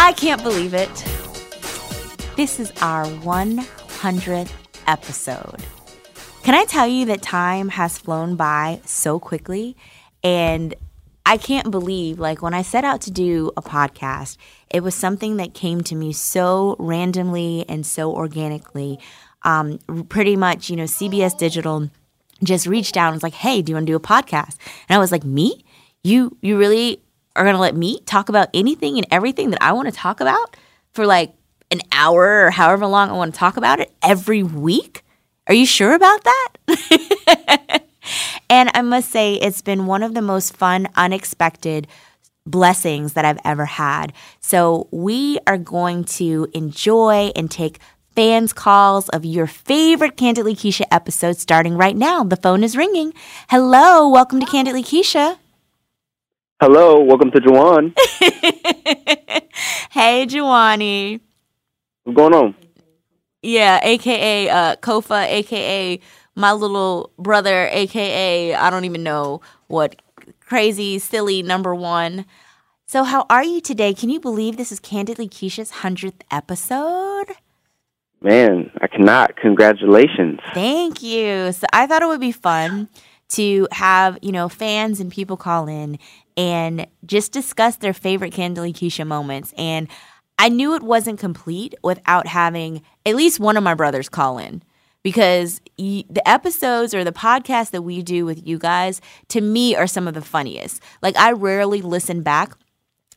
I can't believe it. This is our 100th episode. Can I tell you that time has flown by so quickly? And I can't believe, like, when I set out to do a podcast, it was something that came to me so randomly and so organically. Um, pretty much, you know, CBS Digital just reached out and was like, "Hey, do you want to do a podcast?" And I was like, "Me? You you really are going to let me talk about anything and everything that I want to talk about for like an hour or however long I want to talk about it every week? Are you sure about that?" and I must say it's been one of the most fun, unexpected blessings that I've ever had. So we are going to enjoy and take fans' calls of your favorite Candidly Keisha episodes starting right now. The phone is ringing. Hello, welcome to Candidly Keisha. Hello, welcome to Juwan. hey, Juwani. What's going on? Yeah, aka uh, Kofa, aka my little brother, aka I don't even know what crazy, silly number one. So, how are you today? Can you believe this is Candidly Keisha's 100th episode? Man, I cannot. Congratulations. Thank you. So, I thought it would be fun to have, you know, fans and people call in and just discuss their favorite Candidly Keisha moments. And I knew it wasn't complete without having at least one of my brothers call in because y- the episodes or the podcasts that we do with you guys to me are some of the funniest. Like I rarely listen back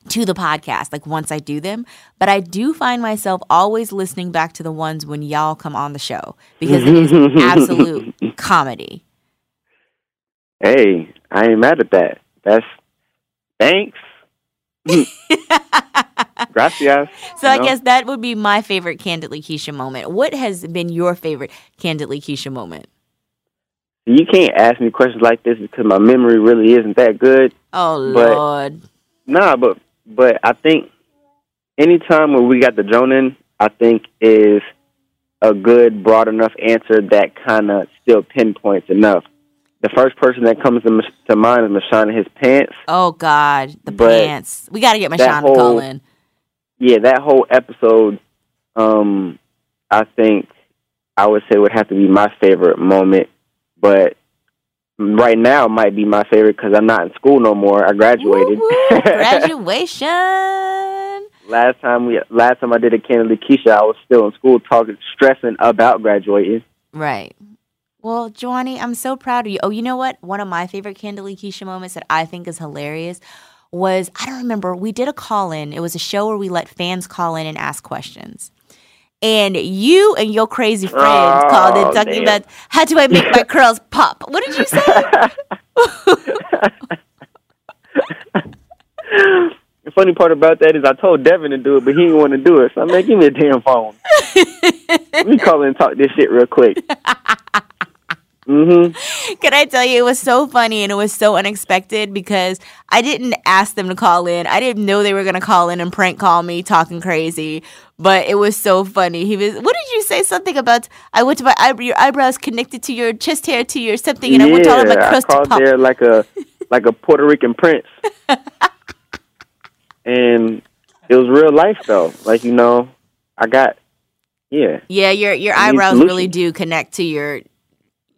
to the podcast like once I do them, but I do find myself always listening back to the ones when y'all come on the show because it is absolute comedy. Hey, I ain't mad at that. That's thanks. Gracias. So I know? guess that would be my favorite Candidly Keisha moment. What has been your favorite Candidly Keisha moment? you can't ask me questions like this because my memory really isn't that good. Oh But- Lord. Nah, but but I think anytime when we got the Joan in, I think is a good, broad enough answer that kind of still pinpoints enough. The first person that comes to, to mind is Mashawn in his pants. Oh God. The But pants. We get Mashawn to call in. Yeah, that whole episode, um, I think I would say would have to be my favorite moment. But right now might be my favorite because I'm not in school no more. I graduated. Graduation. last time we last time I did a Candidly Keisha, I was still in school talking stressing about graduating. Right. Well, Joanie, I'm so proud of you. Oh, you know what? One of my favorite Candidly Keisha moments that I think is hilarious was I don't remember. We did a call in. It was a show where we let fans call in and ask questions. And you and your crazy friends Oh, called in oh, talking damn. about how do I make my curls pop? What did you say? the funny part about that is I told Devin to do it, but he didn't want to do it. So I'm like, give me a damn phone. Let me call in and talk this shit real quick. Mm-hmm. Can I tell you, it was so funny and it was so unexpected because I didn't ask them to call in. I didn't know they were going to call in and prank call me talking crazy, but it was so funny. He was, what did you say? Something about, I went to my eyebrow, your eyebrows connected to your chest hair to your something, and I went to all of my crust to called pop. there like a like a Puerto Rican prince, and it was real life though. Like you know, I got yeah. Yeah, your your eyebrows really do connect to your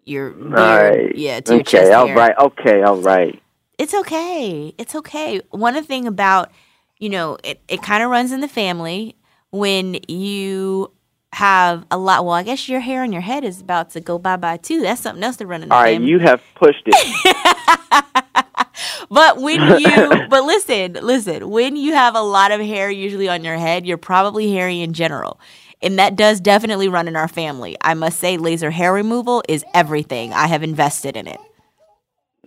your beard, right. yeah, to your chest Okay. All hair. right. Okay. All right. It's okay. It's okay. One thing about, you know, it, it kind of runs in the family when you have a lot. Well, I guess your hair on your head is about to go bye bye too. That's something else to run in the All right. family. You have pushed it. But when you, but listen, listen, when you have a lot of hair usually on your head, you're probably hairy in general. And that does definitely run in our family. I must say, laser hair removal is everything. I have invested in it.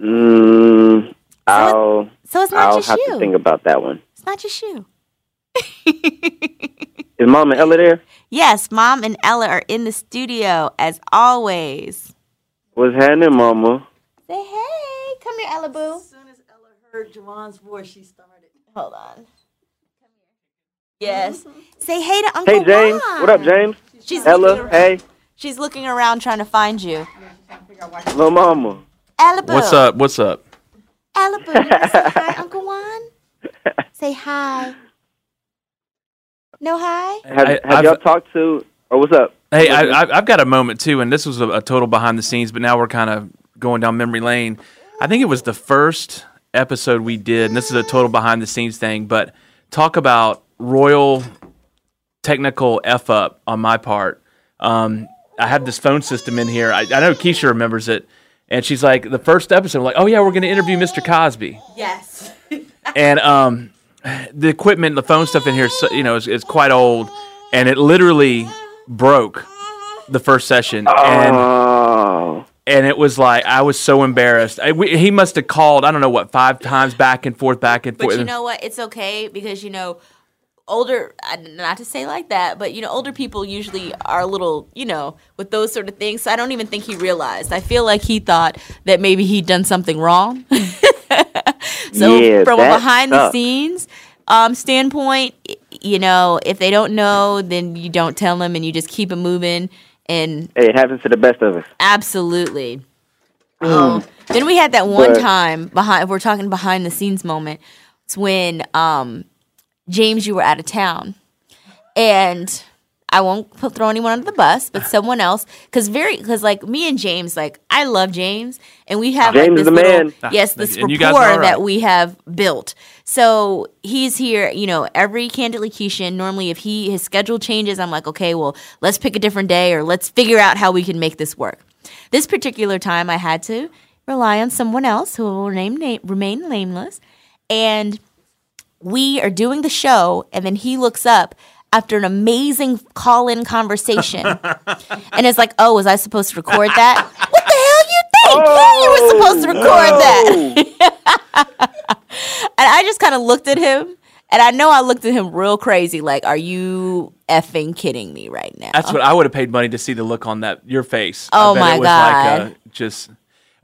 Mm, I'll. So it's not I'll just have you. to think about that one. It's not just you. Is Mom and Ella there? Yes, Mom and Ella are in the studio as always. What's happening, Mama? Say hey. Come here, Ella Boo. As soon as Ella heard Jawan's voice, she started. Hold on. Yes. Mm-hmm. Say hey to Uncle Juan. Hey, James. Juan. What up, James? She's Ella. looking, Hey, she's looking around trying to find you. little Mama. Ella Boo. What's up? What's up? Ella Boo. you wanna Say hi, Uncle Juan. Say hi. No hi. Have, have I've- y'all talked to? Or what's up? Hey, I, I- I've got a moment too, and this was a, a total behind the scenes, but now we're kind of going down memory lane. I think it was the first episode we did, and this is a total behind the scenes thing, but talk about royal technical f up on my part. Um, I have this phone system in here. I, I know Keisha remembers it, and she's like, the first episode, we're like, oh yeah, we're going to interview Mr. Cosby. Yes. and um, the equipment, the phone stuff in here, so- you know, is, is quite old, and it literally broke the first session, and Oh, and it was like I was so embarrassed. I, we, he must have called, I don't know what, five times back and forth, back and forth. But you know what? It's okay because you know older not to say like that but you know older people usually are a little you know with those sort of things so i don't even think he realized i feel like he thought that maybe he'd done something wrong so Yeah, from a behind the scenes um, standpoint you know if they don't know then you don't tell them and you just keep it moving and it happens to the best of us. Absolutely. Um, then we had that one But- time behind. If we're talking behind the scenes moment, it's when um, James, you were out of town, and I won't put, throw anyone under the bus, but someone else, because very, because like me and James, like I love James, and we have like James this is the little, man. yes, this And rapport are all right. that we have built. So he's here, you know, every Candidly Keisha. Normally, if he his schedule changes, I'm like, okay, well, let's pick a different day or let's figure out how we can make this work. This particular time, I had to rely on someone else who will remain name, remain nameless, and we are doing the show, and then he looks up after an amazing call-in conversation, and it's like, "Oh, was I supposed to record that? what the hell you think? yeah, you were supposed to record that." And I just kind of looked at him, and I know I looked at him real crazy, like, "Are you effing kidding me right now?" That's what I would have paid money to see the look on that your face. Oh my it was God. Like, uh, just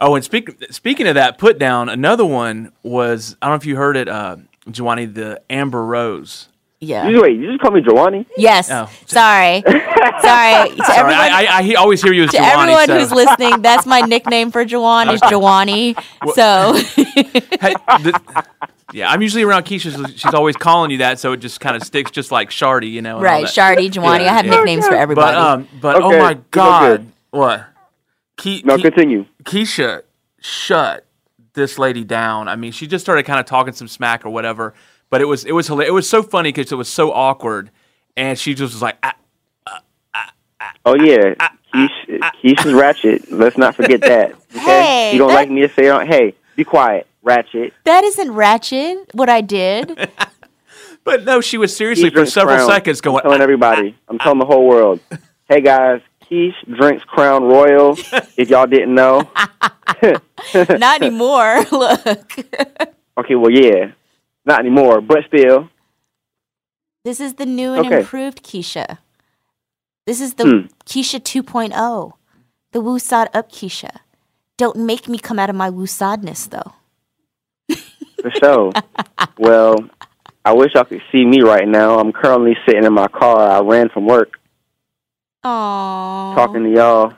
oh, and speak, speaking of that, put down another one was I don't know if you heard it, uh, Joanie, the Amber Rose. yeah. You wait, you just call me Jawani? Yes. Oh. Sorry. Sorry. To Sorry, everyone, I, I, I he- always hear you as to Joanie. everyone so. who's listening, that's my nickname for Jawan is Jawani. So Hey, the- yeah, I'm usually around Keisha. so She's always calling you that, so it just kind of sticks, just like Shardy, you know. Right, all right, that. Shardy, Jawani. I have Yeah. nicknames for everybody. But um, but oh my God, what? Ke- No, Ke- continue. Keisha shut this lady down. I mean, she just started kind of talking some smack or whatever. But it was it was hilarious. It was so funny because it was so awkward, and she just was like, ah, ah, ah, ah Oh yeah, Keish, Keisha's ratchet. Let's not forget that. Okay, Hey, you don't that- like me to say it? Hey, be quiet, ratchet. that isn't ratchet. What I did. But no, she was seriously Keish for several Crown. seconds going. I'm telling everybody. I'm telling the whole world. Hey guys, Drinks Crown Royal. if y'all didn't know. Not anymore. Look. Okay, well yeah, not anymore, but still. This is the new and Okay. improved Keisha. This is the Hmm. Keisha 2.0. The woosod up Keisha. Don't make me come out of my woosadness though. For sure. well, I wish y'all could see me right now. I'm currently sitting in my car. I ran from work Aww. talking to y'all.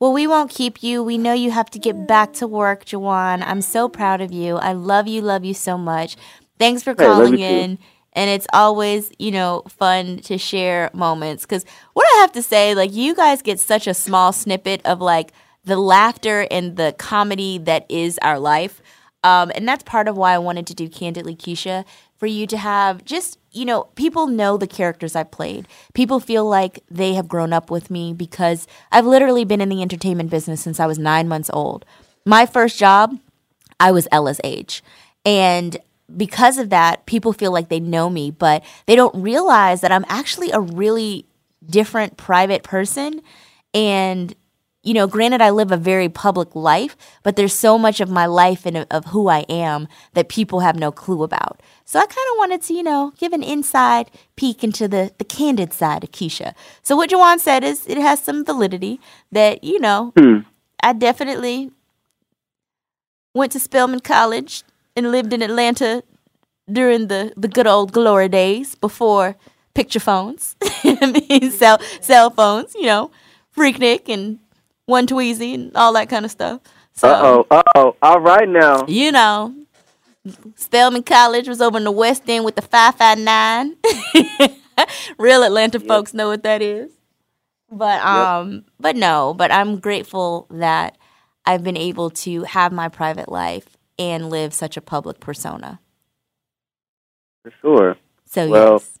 Well, we won't keep you. We know you have to get back to work, Jawan. I'm so proud of you. I love you, love you so much. Thanks for Hey, calling too. in. And it's always, you know, fun to share moments. Because what I have to say, like, you guys get such a small snippet of, like, the laughter and the comedy that is our life. Um, and that's part of why I wanted to do Candidly Keisha for you to have just, you know, people know the characters I've played. People feel like they have grown up with me because I've literally been in the entertainment business since I was nine months old. My first job, I was Ella's age. And because of that, people feel like they know me, but they don't realize that I'm actually a really different private person. And, you know, granted, I live a very public life, but there's so much of my life and of who I am that people have no clue about. So I kind of wanted to, you know, give an inside peek into the, the candid side of Keisha. So what Jawan said is it has some validity that, you know, Hmm. I definitely went to Spelman College and lived in Atlanta during the, the good old glory days before picture phones, I mean, cell, cell phones, you know, Freaknik and One Tweezy and all that kind of stuff. So, Uh oh, uh oh. All right now. you know, Spelman College was over in the West End with the 559. Real Atlanta folks know what that is. But um but no, but I'm grateful that I've been able to have my private life and live such a public persona. For sure. So Well, yes.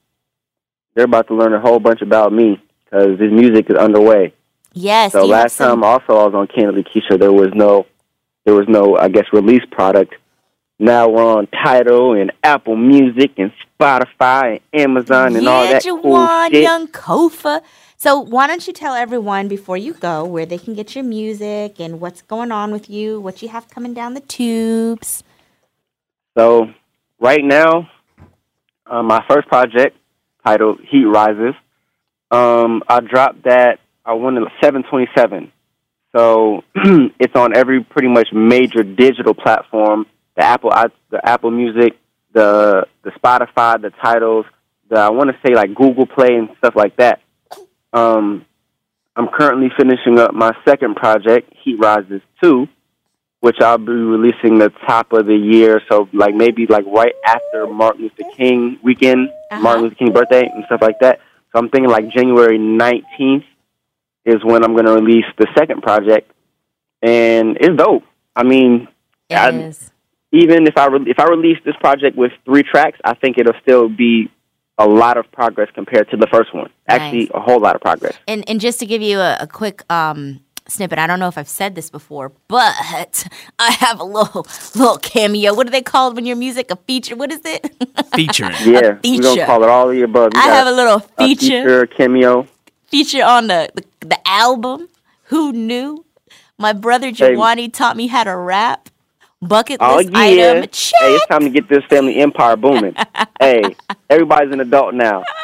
They're about to learn a whole bunch about me because this music is underway. Yes. So last time also I was on Candidly Keisha, there was no, there was no, I guess, release product. Now we're on Tidal and Apple Music and Spotify and Amazon and yeah, all that cool Jawan, shit. Young Kofa. So why don't you tell everyone before you go where they can get your music and what's going on with you, what you have coming down the tubes. So right now, uh, my first project titled Heat Rises, um, I dropped that. I won twenty seven. So it's on every pretty much major digital platform: the Apple, i- the Apple Music, the the Spotify, the titles, the I want to say like Google Play and stuff like that. Um, I'm currently finishing up my second project, Heat Rises Two, which I'll be releasing the top of the year. So like maybe like right after Martin Luther King weekend, Uh-huh. Martin Luther King birthday and stuff like that. So I'm thinking like January 19th is when I'm going to release the second project, and it's dope. I mean, I- Yes. even if I re- if I release this project with three tracks, I think it'll still be a lot of progress compared to the first one. Actually, Nice. a whole lot of progress. And and just to give you a, a quick um snippet, I don't know if I've said this before, but I have a little little cameo. What do they call it when your music a feature? What is it? Featuring. Yeah, we're feature. gonna call it all of the above. You I have a little a feature feature cameo. Feature on the, the the album. Who knew? My brother Hey. Taught me how to rap. Bucket Oh list yeah! item. Hey, it's time to get this family empire booming. hey, everybody's an adult now.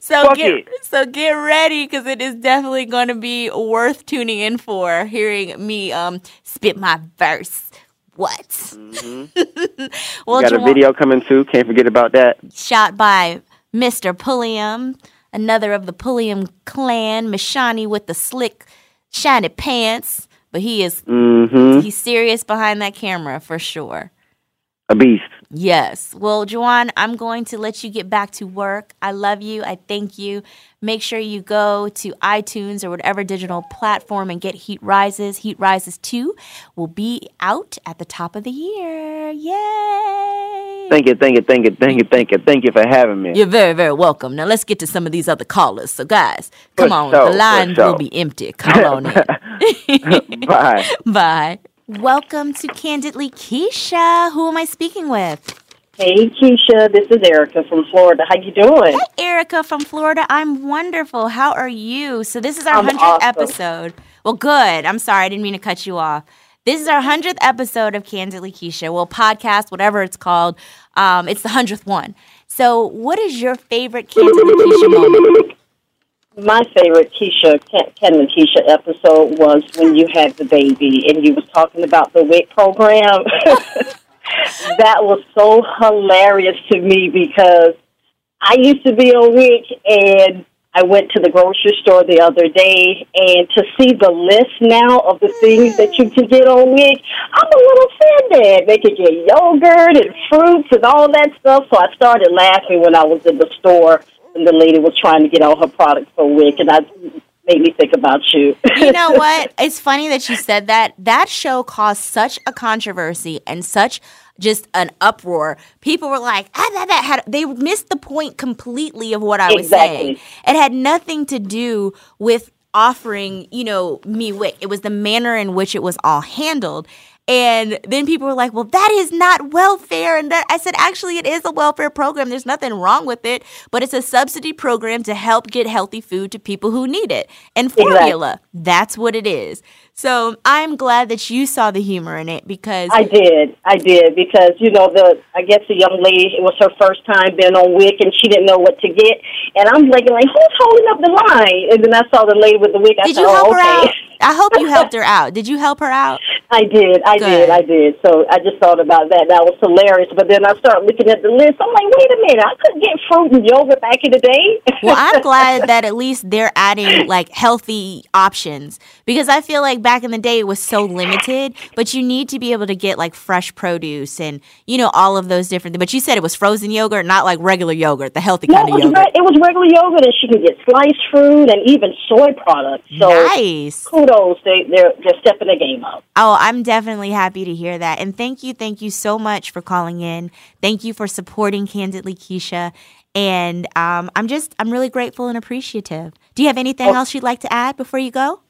So Fuck get it. so get ready because it is definitely going to be worth tuning in for hearing me um spit my verse. What? well, Mm-hmm. Got a video coming too. Can't forget about that. shot by Mr. Pulliam, another of the Pulliam clan, Mashani with the slick, shiny pants. But he is hmm he's serious behind that camera for sure. A beast. Yes. Well, Juwan, I'm going to let you get back to work. I love you. I thank you. Make sure you go to iTunes or whatever digital platform and get Heat Rises. Heat Rises 2 will be out at the top of the year. Yay! Thank you, thank you, thank you, thank you, thank you, thank you for having me. You're very, very welcome. Now let's get to some of these other callers. So, guys, come For on. sure, the line sure. will be empty. Come on in. Bye. Bye. Welcome to Candidly Keisha. Who am I speaking with? Hey, Keisha, this is Erica from Florida. How you doing? Hi Erica from Florida. I'm wonderful. How are you? So this is our I'm 100th awesome. episode. Well, good. I'm sorry. I didn't mean to cut you off. This is our 100th episode of Candidly Keisha. Well, podcast, whatever it's called. Um, it's the 100th one. So what is your favorite Candidly Keisha moment? My favorite Keisha, Ken, Ken and Keisha episode was when you had the baby and you was talking about the WIC program. that was so hilarious to me because I used to be on WIC and I went to the grocery store the other day and to see the list now of the things that you can get on WIC, I'm a little offended. They could get yogurt and fruits and all that stuff. So I started laughing when I was in the store and the lady was trying to get all her products for WIC and I made me think about you. you know what? It's funny that you said that. That show caused such a controversy and such just an uproar. People were like, ah, that, that had they missed the point completely of what I was Exactly. saying. It had nothing to do with offering, you know, me WIC. It was the manner in which it was all handled. And then people were like, well, that is not welfare. And that, I said, actually, it is a welfare program. There's nothing wrong with it, but it's a subsidy program to help get healthy food to people who need it. And Exactly. formula, that's what it is. So I'm glad that you saw the humor in it because I did, I did, because you know the I guess the young lady it was her first time being on WIC and she didn't know what to get, and I'm like, like who's holding up the line? And then I saw the lady with the wig. I did said, you help oh, her okay. out? I hope you helped her out. Did you help her out? I did, I Good. did, I did. So I just thought about that. That was hilarious. But then I started looking at the list. I'm like, wait a minute, I couldn't get fruit and yogurt back in the day. Well, I'm glad that at least they're adding like healthy options because I feel like back in the day it was so limited, but you need to be able to get like fresh produce and you know all of those different things. But you said it was frozen yogurt, not like regular yogurt, the healthy no, kind it of was, yogurt. re- it was regular yogurt, and she can get sliced fruit and even soy products. So nice. Kudos, they they're they're stepping the game up. Oh, I'm definitely happy to hear that. And thank you, thank you so much for calling in. Thank you for supporting Candidly Keisha. And um, I'm just, I'm really grateful and appreciative. Do you have anything else you'd like to add before you go?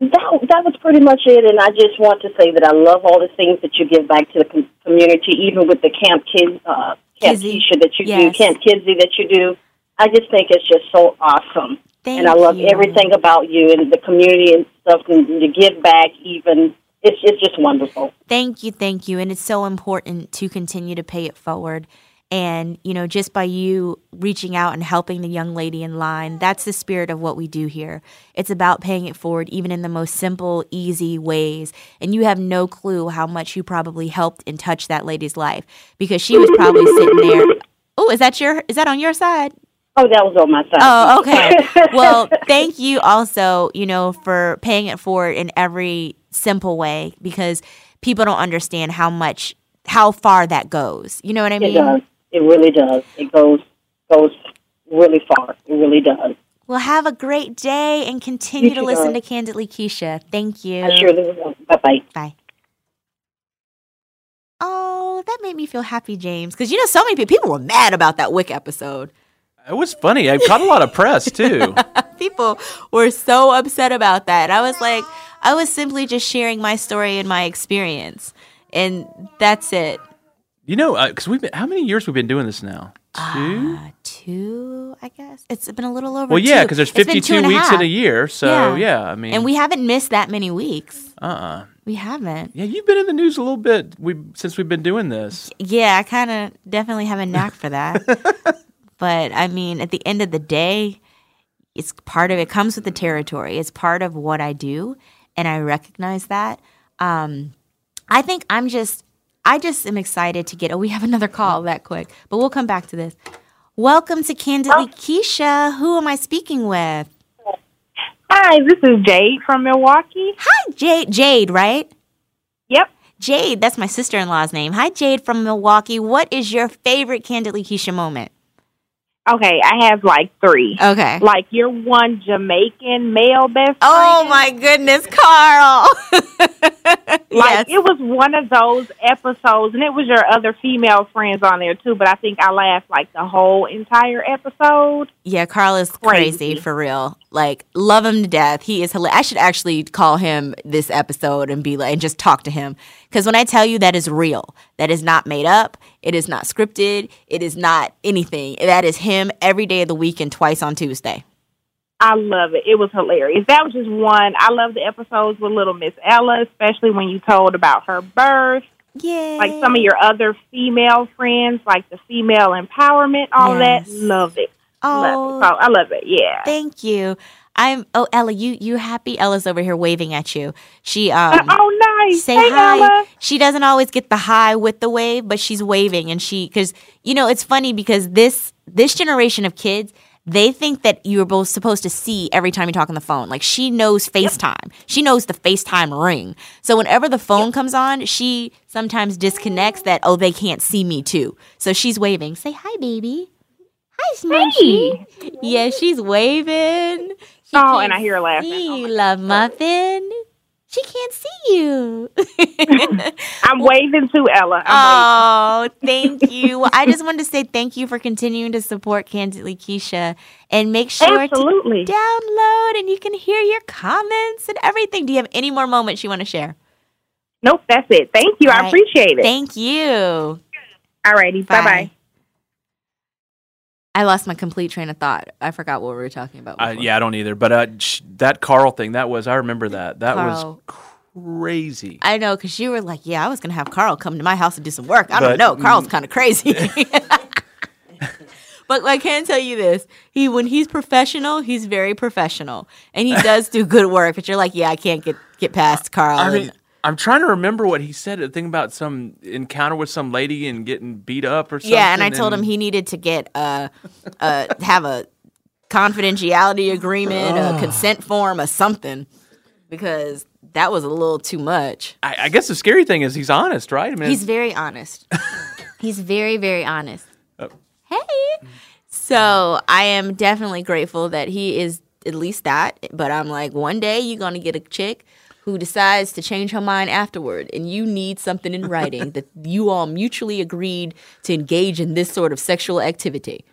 That that was pretty much it, and I just want to say that I love all the things that you give back to the com- community, even with the Camp Kids, uh, Kamp Kizzy. Keisha that you Yes. do, Kamp Kizzy that you do. I just think it's just so awesome, Thank and I love you. everything about you and the community and stuff, and to give back. Even it's it's just wonderful. Thank you, thank you. And it's so important to continue to pay it forward. And, you know, just by you reaching out and helping the young lady in line, that's the spirit of what we do here. It's about paying it forward, even in the most simple, easy ways. And you have no clue how much you probably helped and touched that lady's life because she was probably sitting there. Oh, is that your, is that on your side? Oh, that was on my side. Oh, okay. well, thank you also, you know, for paying it forward in every simple way because people don't understand how much how far that goes. You know what I mean? it does. It really does. It goes goes really far. It really does. Well, have a great day and continue You to listen darling. to Candidly Keisha. Thank you. I surely will. Bye bye. Bye. Oh, that made me feel happy, James. Because you know, so many people, people were mad about that WIC episode. It was funny. I caught a lot of press too. people were so upset about that. I was like, I was simply just sharing my story and my experience, and that's it. You know, because we've been, how many years we've been doing this now? Two. Uh, two, I guess. It's been a little over. well, yeah, because there's It's been two 52 and a weeks in a year. So yeah, I mean, and we haven't missed that many weeks. uh, uh We haven't. yeah, you've been in the news a little bit. We since we've been doing this. Yeah, I kind of definitely have a knack for that. but I mean, at the end of the day, it's part of it comes with the territory. It's part of what I do, and I recognize that. Um, I think I'm just, I just am excited to get. Oh, we have another call that quick, but we'll come back to this. Welcome to Candidly Keisha. Who am I speaking with? Hi, this is Jade from Milwaukee. Hi, Jade. Jade, right? Yep. Jade, that's my sister in law's name. Hi, Jade from Milwaukee. What is your favorite Candidly Keisha moment? Okay, I have like three. Okay. Like your one Jamaican male best Oh my goodness, Carl. Like yes. it was one of those episodes, and it was your other female friends on there too. But I think I laughed like the whole entire episode. Yeah, Carl is crazy. Crazy. for real. Like, love him to death. He is hilarious. I should actually call him this episode and be like, and just talk to him. Because when I tell you that is real, that is not made up, it is not scripted, it is not anything. That is him every day of the week and twice on Tuesday. I love it. It was hilarious. That was just one. I love the episodes with Little Miss Ella, especially when you told about her birth. Yeah. Like some of your other female friends, like the female empowerment, all Yes. that. Loved it. Oh, Love I love it. Yeah. thank you. I'm. Oh, Ella, you you happy? Ella's over here waving at you. She um. oh, nice. say hey, hi. Ella. She doesn't always get the high with the wave, but she's waving and she cuz you know, it's funny because this this generation of kids they think that you're both supposed to see every time you talk on the phone. Like she knows FaceTime. She knows the FaceTime ring. So whenever the phone comes on, she sometimes disconnects that, oh, they can't see me too. So she's waving. Say hi, baby. Hi, Smunchy. Yeah, she's waving. Oh, and I hear her laughing. See Oh you, my love muffin. She can't see you. I'm waving to Ella. I'm Oh, thank you. Well, I just wanted to say thank you for continuing to support Candidly Keisha and make sure Absolutely. to download and you can hear your comments and everything. Do you have any more moments you want to share? Nope, that's it. Thank you. All I appreciate it. Thank you. Alrighty. Bye bye. I lost my complete train of thought. I forgot what we were talking about. Uh, yeah, I don't either. But uh, sh- that Carl thing, that was I remember that. That Carl. was crazy. I know because you were like, "Yeah, I was gonna have Carl come to my house and do some work." I don't know. Carl's kind of crazy. but I can tell you this: he when he's professional, he's very professional, and he does do good work. But you're like, "Yeah, I can't get get past Carl." I and- mean, I'm trying to remember what he said. A thing about some encounter with some lady and getting beat up or something. yeah, and I told him he needed to get uh, uh, have a confidentiality agreement, a consent form, or something, because that was a little too much. I, I guess the scary thing is he's honest, right? I mean, He's very honest. He's very, very honest. Oh. Hey. So I am definitely grateful that he is at least that. But I'm like, one day you're going to get a chick who decides to change her mind afterward, and you need something in writing that you all mutually agreed to engage in this sort of sexual activity.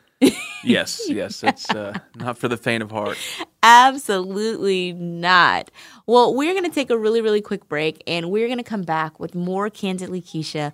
yes, yes, it's uh, not for the faint of heart. Absolutely not. Well, we're going to take a really, really quick break and we're going to come back with more Candidly Keisha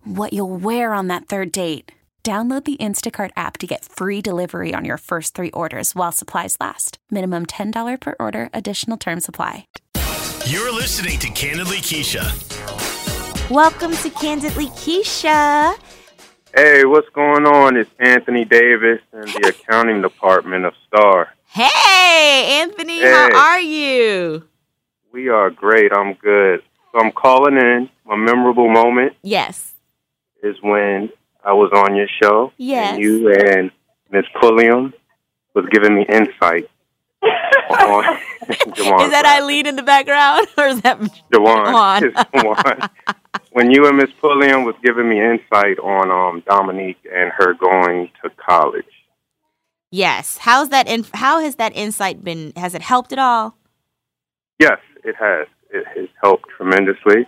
what you'll wear on that third date. Download the Instacart app to get free delivery on your first three orders while supplies last. Minimum $10 per order, additional term supply. You're listening to Candidly Keisha. Welcome to Candidly Keisha. Hey, what's going on? It's Anthony Davis in the accounting department of Star. Hey, Anthony, Hey. how are you? We are great. I'm good. So I'm calling in. My memorable moment Yes. Is when I was on your show. Yes. And you and Miss Pulliam was giving me insight on Jawan. Is that Eileen in the background or is that Jawan. Jawan? Jawan. when you and Miss Pulliam was giving me insight on um, Dominique and her going to college. Yes. How's that in, how has that insight been has it helped at all? Yes, it has. It has helped tremendously.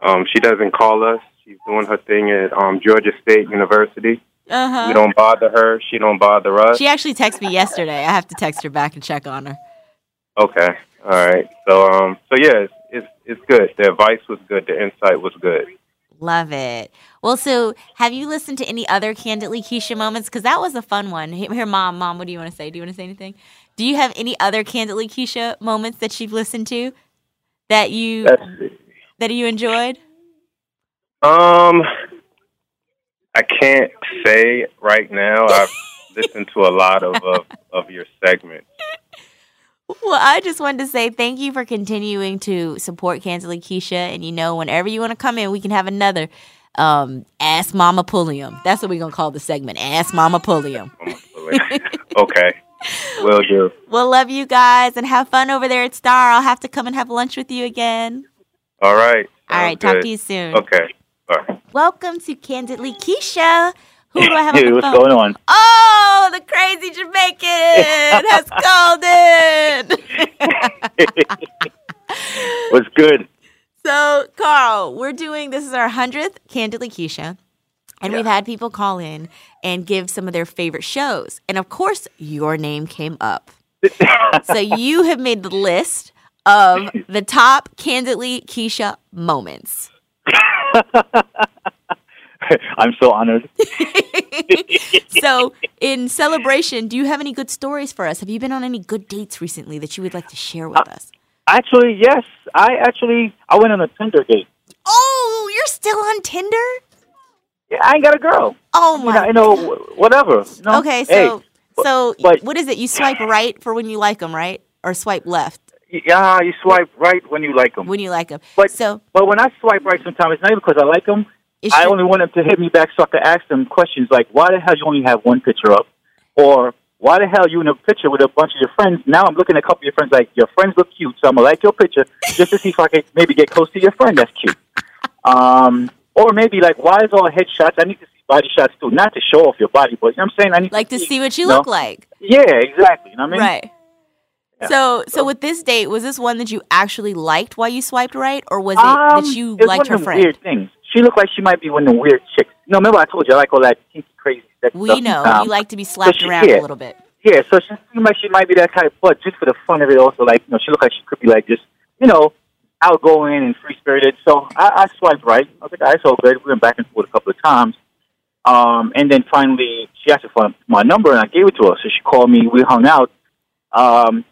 Um, she doesn't call us. She's doing her thing at um, Georgia State University. Uh-huh. We don't bother her. She don't bother us. She actually texted me yesterday. I have to text her back and check on her. Okay. All right. So um, so yeah, it's, it's it's good. The advice was good. The insight was good. Love it. Well, so have you listened to any other Candidly Keisha moments? Because that was a fun one. Here, mom, mom, what do you want to say? Do you want to say anything? Do you have any other Candidly Keisha moments that you've listened to that you that you enjoyed? Um, I can't say right now. I've listened to a lot of of, of your segments. Well, I just wanted to say thank you for continuing to support Candidly Keisha. And you know, whenever you want to come in, we can have another um, Ask Mama Pulliam. That's what we're going to call the segment Ask Mama Pulliam. okay, will do. We'll love you guys and have fun over there at Star. I'll have to come and have lunch with you again. All right. All right, Sounds talk to you soon. Okay. Welcome to Candidly Keisha. Who do I have on Hey, the what's phone? going on? Oh, the crazy Jamaican has called in. What's good? So, Carl, we're doing this is our hundredth Candidly Keisha, and we've had people call in and give some of their favorite shows, and of course, your name came up. so you have made the list of the top Candidly Keisha moments. I'm so honored. so, in celebration, do you have any good stories for us? Have you been on any good dates recently that you would like to share with uh, us? Actually, yes. I actually I went on a Tinder date. Oh, you're still on Tinder? Yeah, I ain't got a girl. Oh my. I know whatever. you know? Okay, Hey, so so but- what is it? You swipe right for when you like them, right? or swipe left Yeah, you swipe right when you like them. when you like them. But so but when I swipe right, sometimes it's not even because I like them. I only want them to hit me back so I can ask them questions like, "Why the hell you only have one picture up?" Or "Why the hell you in a picture with a bunch of your friends?" Now I'm looking at a couple of your friends like, "Your friends look cute, so I'm gonna like your picture just to see if I can maybe get close to your friend that's cute." Um, or maybe like, "Why is all headshots? I need to see body shots too, not to show off your body, but you know what I'm saying I need like to see what you look like. Yeah, exactly. You know what I mean? Right. Yeah. So, so with this date, was this one that you actually liked while you swiped right, or was it Um, that you it's liked one her friend? Weird things. She looked like she might be one of the weird chicks. No, remember I told you I like all that kinky, crazy sex We stuff. know Um, you like to be slapped she- around yeah. a little bit. Yeah, so she seemed like she might be that type, but just for the fun of it, also like you know, she looked like she could be like just you know outgoing and free spirited. So I, I swiped right. I was like, right, so good. We went back and forth a couple of times, um, and then finally she asked for my number, and I gave it to her. So she called me. We hung out, um,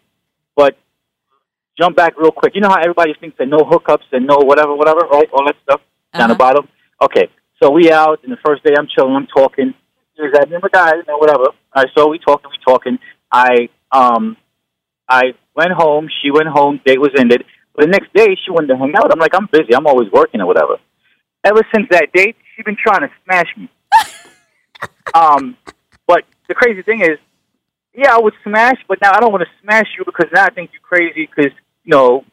jump back real quick. You know how everybody thinks that no hookups and no whatever, whatever, right? All that stuff down the bottom. Okay, so we out, and the first day I'm chilling, I'm talking. Here's that remember guy, you know, whatever. All right, so we talking, we talking. I um, I went home. She went home. Date was ended. But the next day, she wanted to hang out. I'm like, I'm busy. I'm always working or whatever. Ever since that date, she's been trying to smash me. um, but the crazy thing is, yeah, I would smash, but now I don't want to smash you because now I think you're crazy because you know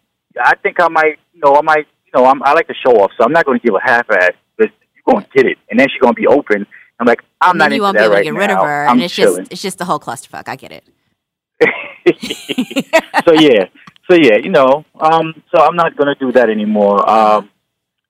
I think I might, you know, I might, you know, I'm, I like to show off, so I'm not going to give a half ass. But you're going to get it, and then she's going to be open. I'm like, I'm And not you won't be able right to get now. rid of her, I'm and it's chilling. just it's just the whole clusterfuck. I get it. so yeah, so yeah, you know, um, so I'm not going to do that anymore. Um,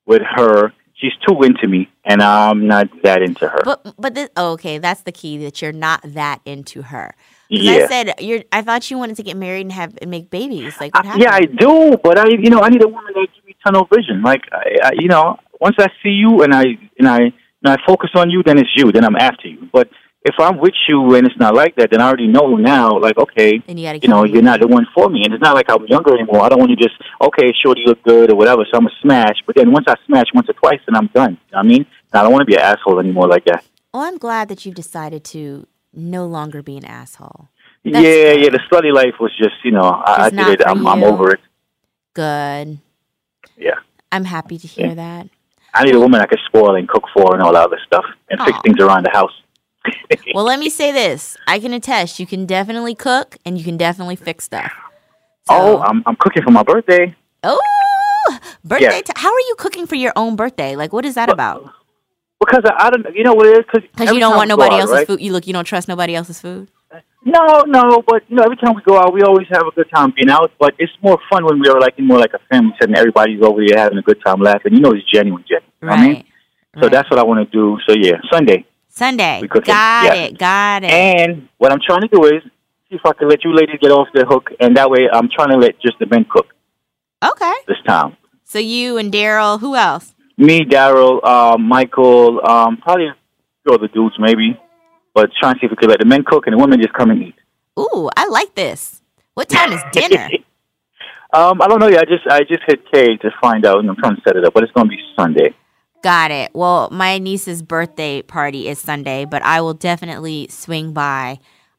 with her, she's too into me, and I'm not that into her. But but this, oh, okay, that's the key that you're not that into her. Yeah. I said you're. I thought you wanted to get married and have and make babies. Like what happened? Yeah, I do, but I, you know, I need a woman that gives me tunnel vision. Like, I, I, you know, once I see you and I and I and I focus on you, then it's you. Then I'm after you. But if I'm with you and it's not like that, then I already know now. Like, okay, And you gotta you know, you're not the one for me, and it's not like I'm younger anymore. I don't want to just okay, shorty look good or whatever. So I'm a smash. But then once I smash once or twice, then I'm done. You know what I mean, I don't want to be an asshole anymore like that. Well, I'm glad that you've decided to no longer be an asshole. yeah, yeah. The slutty life was just, you know, I, I did it. I'm, I'm over it. Good. Yeah. I'm happy to hear that. I need a woman I can spoil and cook for and all that other stuff and fix things around the house. Well, let me say this: I can attest. You can definitely cook and you can definitely fix stuff. Oh, I'm, I'm cooking for my birthday. Oh, birthday! Yeah. ti- how are you cooking for your own birthday? Like, what is that about? Because I, I don't, you know what it is? Because you don't want nobody else's food. You look, you don't trust nobody else's food. No, no, but you know, every time we go out, we always have a good time being out. But it's more fun when we are like more like a family setting. Everybody's over here having a good time, laughing. You know, it's genuine, genuine. What I mean? So that's what I want to do. So yeah, Sunday. Sunday. Got Yeah. it. Got it. And what I'm trying to do is see if I can let you ladies get off the hook, and that way I'm trying to let just the men cook okay. this time. So you and Daryl. Who else? Me, Daryl, uh, Michael, um, probably a few other dudes maybe, but trying to see if we could let the men cook and the women just come and eat. Ooh, I like this. What time is dinner? Um, I don't know yet. I just I just hit K to find out, and I'm trying to set it up, but it's going to be Sunday. Got it. Well, my niece's birthday party is Sunday, but I will definitely swing by.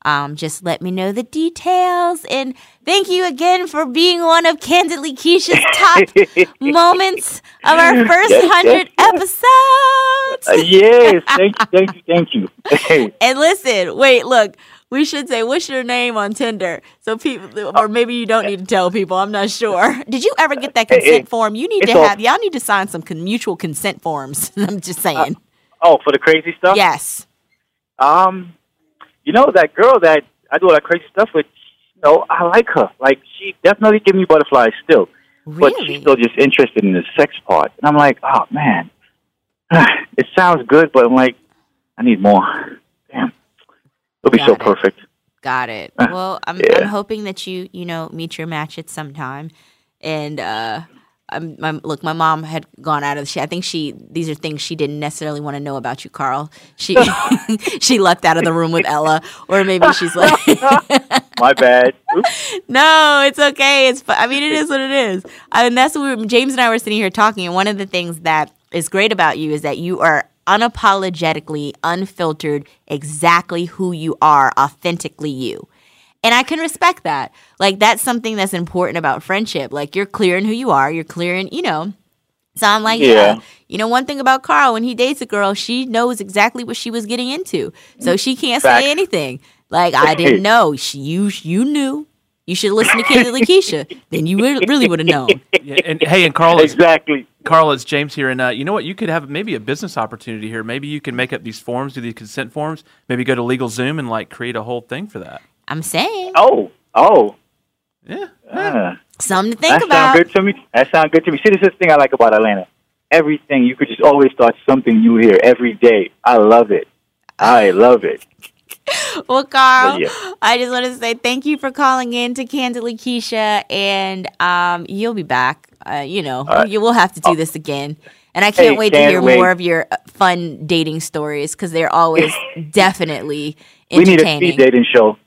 Um, just let me know the details. And thank you again for being one of Candidly Keisha's top moments of our first Yes, yes, 100 episodes. Uh, yes, thank you, thank you, thank you. And listen, wait, look, we should say, what's your name on Tinder? So people, or maybe you don't need to tell people. I'm not sure. Did you ever get that consent form? You need to all- have, y'all need to sign some con- mutual consent forms. I'm just saying. oh, for the crazy stuff. yes. Um, you know that girl that I do all that crazy stuff with. You know, I like her. Like she definitely give me butterflies still, but she's still just interested in the sex part. And I'm like, oh man, it sounds good, but I'm like, I need more. Damn, it'll be so it. perfect. Got it. Uh, Well, I'm yeah. I'm hoping that you you know meet your match at some time, and uh, I'm, my, look, my mom had gone out of. She, I think she these are things she didn't necessarily want to know about you, Carl. She she left out of the room with Ella, or maybe she's like, My bad. Oops. no, it's okay. It's I mean, it is what it is. And that's what we James and I were sitting here talking. And one of the things that is great about you is that you are unapologetically, unfiltered, exactly who you are, authentically you. And I can respect that. Like that's something that's important about friendship. Like you're clear in who you are. You're clear in, you know. So I'm like, yeah. Yeah. You know, one thing about Carl, when he dates a girl, she knows exactly what she was getting into. So she can't Facts. say anything. Like I didn't know. She, you you knew. You should listen to Candidly Keisha. Then you re- really would have known. Yeah, and hey, and Carl, it's, Exactly. Carl, it's James here, and uh, you know what? You could have maybe a business opportunity here. Maybe you can make up these forms, do these consent forms. Maybe go to LegalZoom and like create a whole thing for that. I'm saying Oh, oh. Yeah. Uh, something to think that about. sounds good to me. That sounds good to me. See, this is the thing I like about Atlanta. Everything you could just always start something new here every day. I love it. I love it. Well, Carl, yeah. I just want to say thank you for calling in to Candidly Keisha, and um, you'll be back. Uh, you know, right. you will have to do this again. And I can't Hey, wait to can't hear wait. more of your uh, fun dating stories because they're always definitely entertaining. We need a entertaining. speed dating show.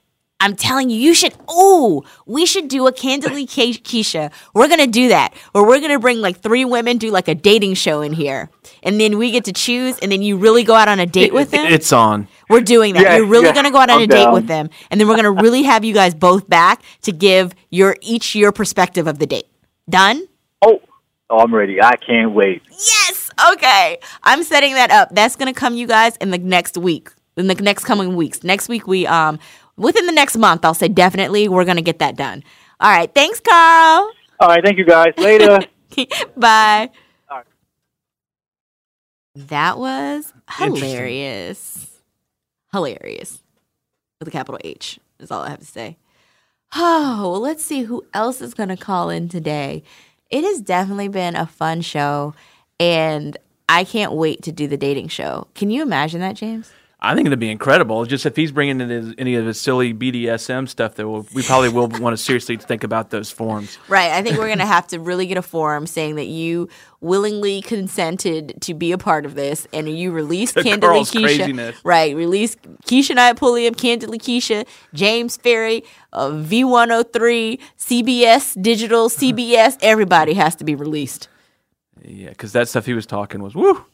I'm telling you, you should. Oh, we should do a Candidly Ke- Keisha. We're gonna do that, or we're gonna bring like three women, do like a dating show in here, and then we get to choose, and then you really go out on a date with them. It's on. We're doing that. Yeah, You're really yeah, gonna go out on I'm a date down. with them, and then we're gonna really have you guys both back to give your each your perspective of the date. Done? Oh, oh, I'm ready. I can't wait. Yes. Okay. I'm setting that up. That's gonna come, you guys, in the next week, in the next coming weeks. Next week, we um, within the next month, I'll say definitely we're gonna get that done. All right. Thanks, Carl. All right, thank you guys. Later. Bye. All right. That was hilarious. Hilarious. With a capital H is all I have to say. Oh, well, let's see who else is going to call in today. It has definitely been a fun show, and I can't wait to do the dating show. Can you imagine that, James? I think it'd be incredible. Just if he's bringing in his, any of his silly BDSM stuff, that we'll, we probably will want to seriously think about those forms. Right. I think we're going to have to really get a form saying that you willingly consented to be a part of this and you released The Candidly Keisha. craziness. Right. Release Keshia Knight Pulliam, Candidly Keisha, James Ferry, uh, V103, CBS, Digital, CBS. Everybody has to be released. Yeah, because that stuff he was talking was woo.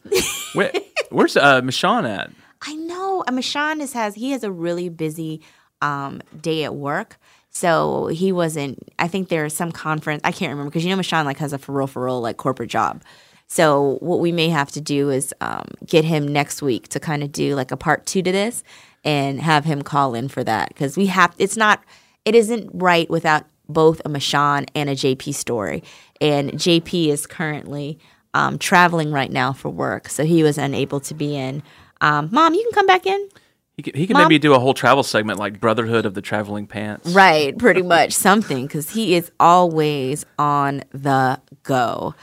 Where, where's uh, Michonne at? I know. I mean, Sean is, has he has a really busy um, day at work, so he wasn't. I think there's some conference. I can't remember because you know Michonne like has a for real for real like corporate job. So what we may have to do is um, get him next week to kind of do like a part two to this and have him call in for that because we have. It's not. It isn't right without both a Michonne and a JP story. And JP is currently um, traveling right now for work, so he was unable to be in. Um, Mom, you can come back in. He could, he could Mom? maybe do a whole travel segment like Brotherhood of the Traveling Pants. Right, pretty much something because he is always on the go.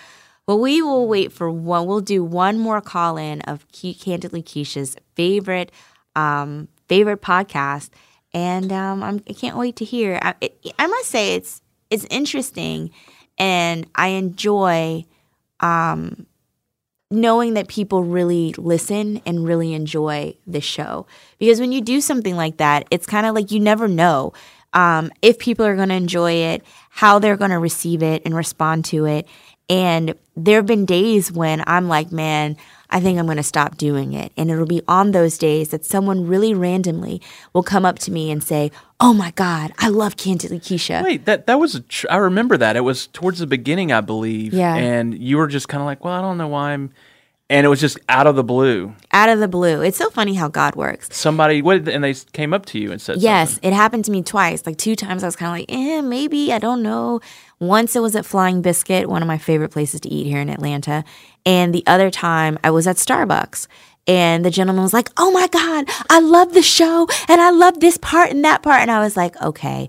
Well, we will wait for one. We'll do one more call in of Ke- Candidly Keisha's favorite um, favorite podcast, and um, I'm, I can't wait to hear. I, it, I must say it's it's interesting, and I enjoy um, knowing that people really listen and really enjoy the show. Because when you do something like that, it's kind of like you never know um, if people are going to enjoy it, how they're going to receive it and respond to it. And there have been days when I'm like, man, I think I'm going to stop doing it. And it'll be on those days that someone really randomly will come up to me and say, Oh my God, I love Candidly Keisha. Wait, that that was a tr- I remember that. It was towards the beginning, I believe. Yeah. And you were just kind of like, well, I don't know why I'm, and it was just out of the blue. Out of the blue. It's so funny how God works. Somebody, what, and they came up to you and said, Yes, something. it happened to me twice. Like two times, I was kind of like, eh, maybe I don't know. Once it was at Flying Biscuit, one of my favorite places to eat here in Atlanta, and the other time I was at Starbucks. And the gentleman was like, "Oh my God, I love the show, and I love this part and that part." And I was like, "Okay,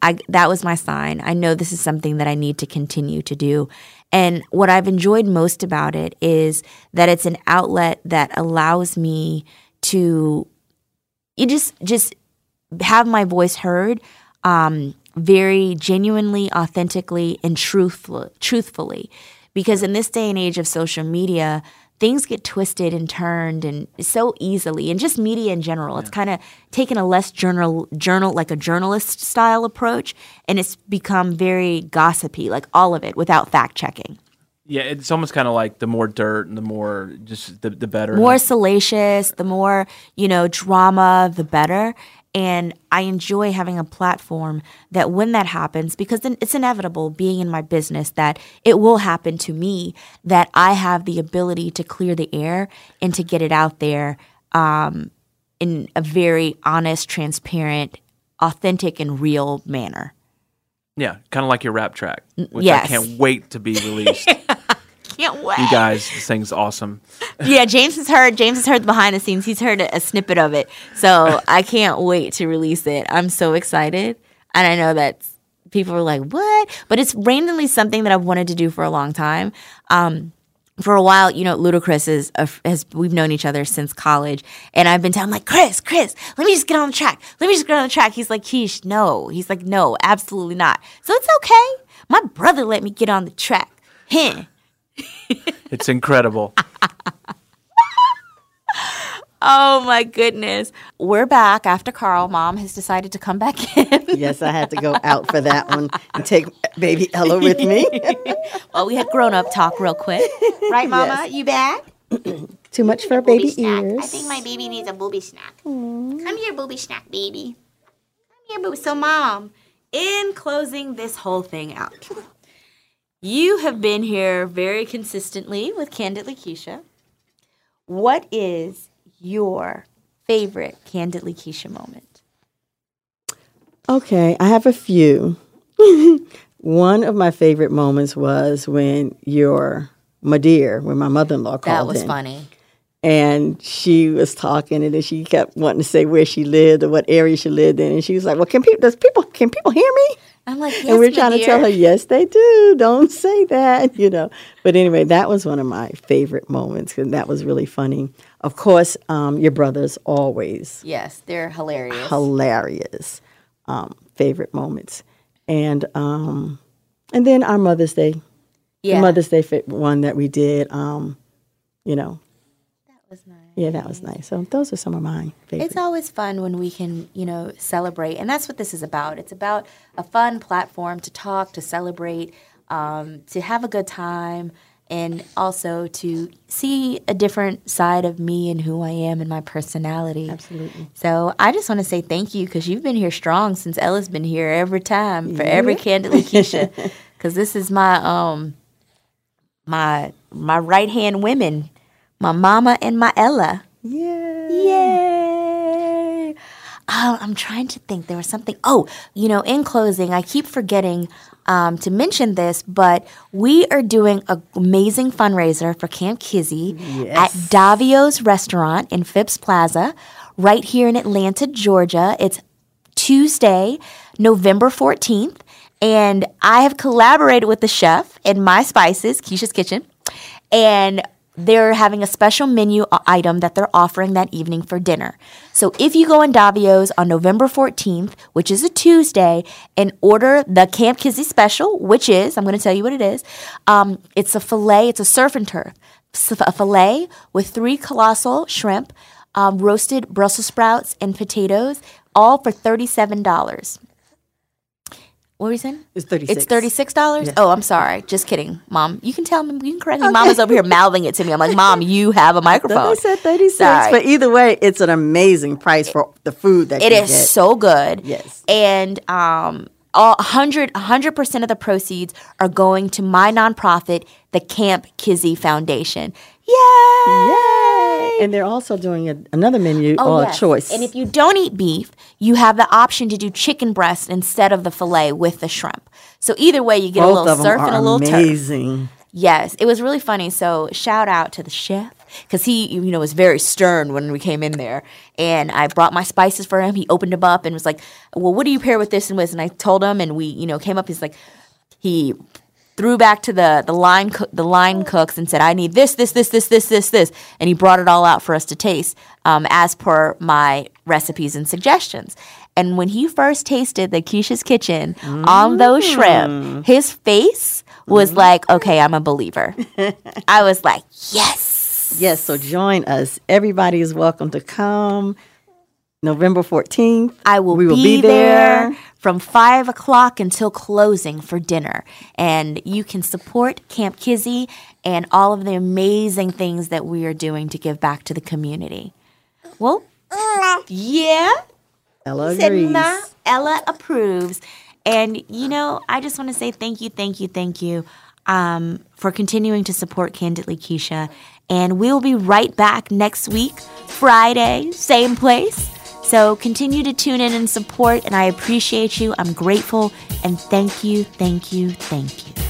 I, that was my sign. I know this is something that I need to continue to do." And what I've enjoyed most about it is that it's an outlet that allows me to you just just have my voice heard um, very genuinely, authentically, and truthful, truthfully. Because in this day and age of social media, things get twisted and turned and so easily, and just media in general. It's kind of taken a less journal, journal like a journalist style approach, and it's become very gossipy, like all of it, without fact checking. yeah, it's almost kind of like the more dirt and the more just the, the better. more salacious, the more, you know, drama, the better. And I enjoy having a platform that when that happens, because then it's inevitable being in my business that it will happen to me, that I have the ability to clear the air and to get it out there um, in a very honest, transparent, authentic, and real manner. Yeah, kind of like your rap track, which yes. I can't wait to be released. Can't wait. you guys, this thing's awesome. yeah, James has heard. James has heard the behind the scenes. He's heard a, a snippet of it, so I can't wait to release it. I'm so excited, and I know that people are like, "What?" But it's randomly something that I've wanted to do for a long time. Um, for a while, you know, Ludacris is a, has we've known each other since college, and I've been telling like, Chris, Chris, let me just get on the track. Let me just get on the track. He's like, Keish, no. He's like, no, absolutely not. So it's okay. My brother let me get on the track. Heh. It's incredible. Oh my goodness. We're back after Carl. Mom has decided to come back in. yes, I had to go out for that one and take baby Ella with me. well, we had grown up talk real quick. Right, Mama? You back? Too much for a baby I ears. I think my baby needs a booby snack. Come here, booby snack, baby. Come here, booby. So, mom, In closing this whole thing out, you have been here very consistently with Candidly Keisha. What is your favorite Candidly Keisha moment? Okay, I have a few. One of my favorite moments was when your my dear, when my mother in law called. That was in. funny. And she was talking, and then she kept wanting to say where she lived or what area she lived in, and she was like, "Well, can people? Does people? Can people hear me?" I'm like, yes, and we're trying to tell her, "Yes, they do. Don't say that," you know. But anyway, that was one of my favorite moments, and that was really funny. Of course, um, your brothers always Yes, they're hilarious. hilarious um, favorite moments, and um, and then our Mother's Day, Yeah. the Mother's Day one that we did. Um, you know, that was nice. Yeah, that was nice. So those are some of my favorites. It's always fun when we can, you know, celebrate, and that's what this is about. It's about a fun platform to talk, to celebrate, um, to have a good time, and also to see a different side of me and who I am and my personality. Absolutely. So I just want to say thank you because you've been here strong since Ella's been here every time for every Yeah. Candidly Keisha, because this is my um my my right hand women, my mama and my Ella. Yeah. Yay! Oh, I'm trying to think. There was something. Oh, you know, in closing, I keep forgetting um, to mention this, but we are doing an amazing fundraiser for Kamp Kizzy at Davio's Restaurant in Phipps Plaza, right here in Atlanta, Georgia. It's Tuesday, November 14th. And I have collaborated with the chef in My Spices, Keisha's Kitchen. And they're having a special menu item that they're offering that evening for dinner. So if you go in Davio's on November 14th, which is a Tuesday, and order the Kamp Kizzy special, which is, I'm going to tell you what it is. Um, it's a filet, it's a surf and turf. A filet with three colossal shrimp, um, roasted Brussels sprouts, and potatoes, all for $37. What were you saying? It's 36 It's thirty-six dollars. Yeah. Oh, I'm sorry. Just kidding, Mom. You can tell me. You can correct me. Mom is over here mouthing it to me. I'm like, Mom, you have a microphone. I said 36. But either way, it's an amazing price for the food that It is get. so good. Yes. And um, all 100 percent of the proceeds are going to my nonprofit, the Kamp Kizzy Foundation. Yay! Yay! And they're also doing a, another menu Oh, or yes. choice. And if you don't eat beef, you have the option to do chicken breast instead of the filet with the shrimp. So either way, you get Both a little surf and a little turf. amazing. Yes, it was really funny. So shout out to the chef because he, you know, was very stern when we came in there. And I brought my spices for him. He opened them up and was like, "Well, what do you pair with this and with?" And I told him, and we, you know, came up. He's like, he threw back to the the line coo- the line cooks and said, "I need this, this, this, this, this, this, this," and he brought it all out for us to taste um, as per my recipes and suggestions. And when he first tasted the Keisha's Kitchen on those shrimp, his face was like, "Okay, I'm a believer." I was like, "Yes." Yes, so join us. Everybody is welcome to come. November 14th. I will, we will be, be, there. from five o'clock until closing for dinner. And you can support Kamp Kizzy and all of the amazing things that we are doing to give back to the community. Well, yeah. Ella said, agrees. "Ma, Ella approves. And, you know, I just want to say thank you, thank you, thank you um, for continuing to support Candidly Keisha. And we'll be right back next week, Friday, same place. So continue to tune in and support. And I appreciate you. I'm grateful. And thank you, thank you, thank you.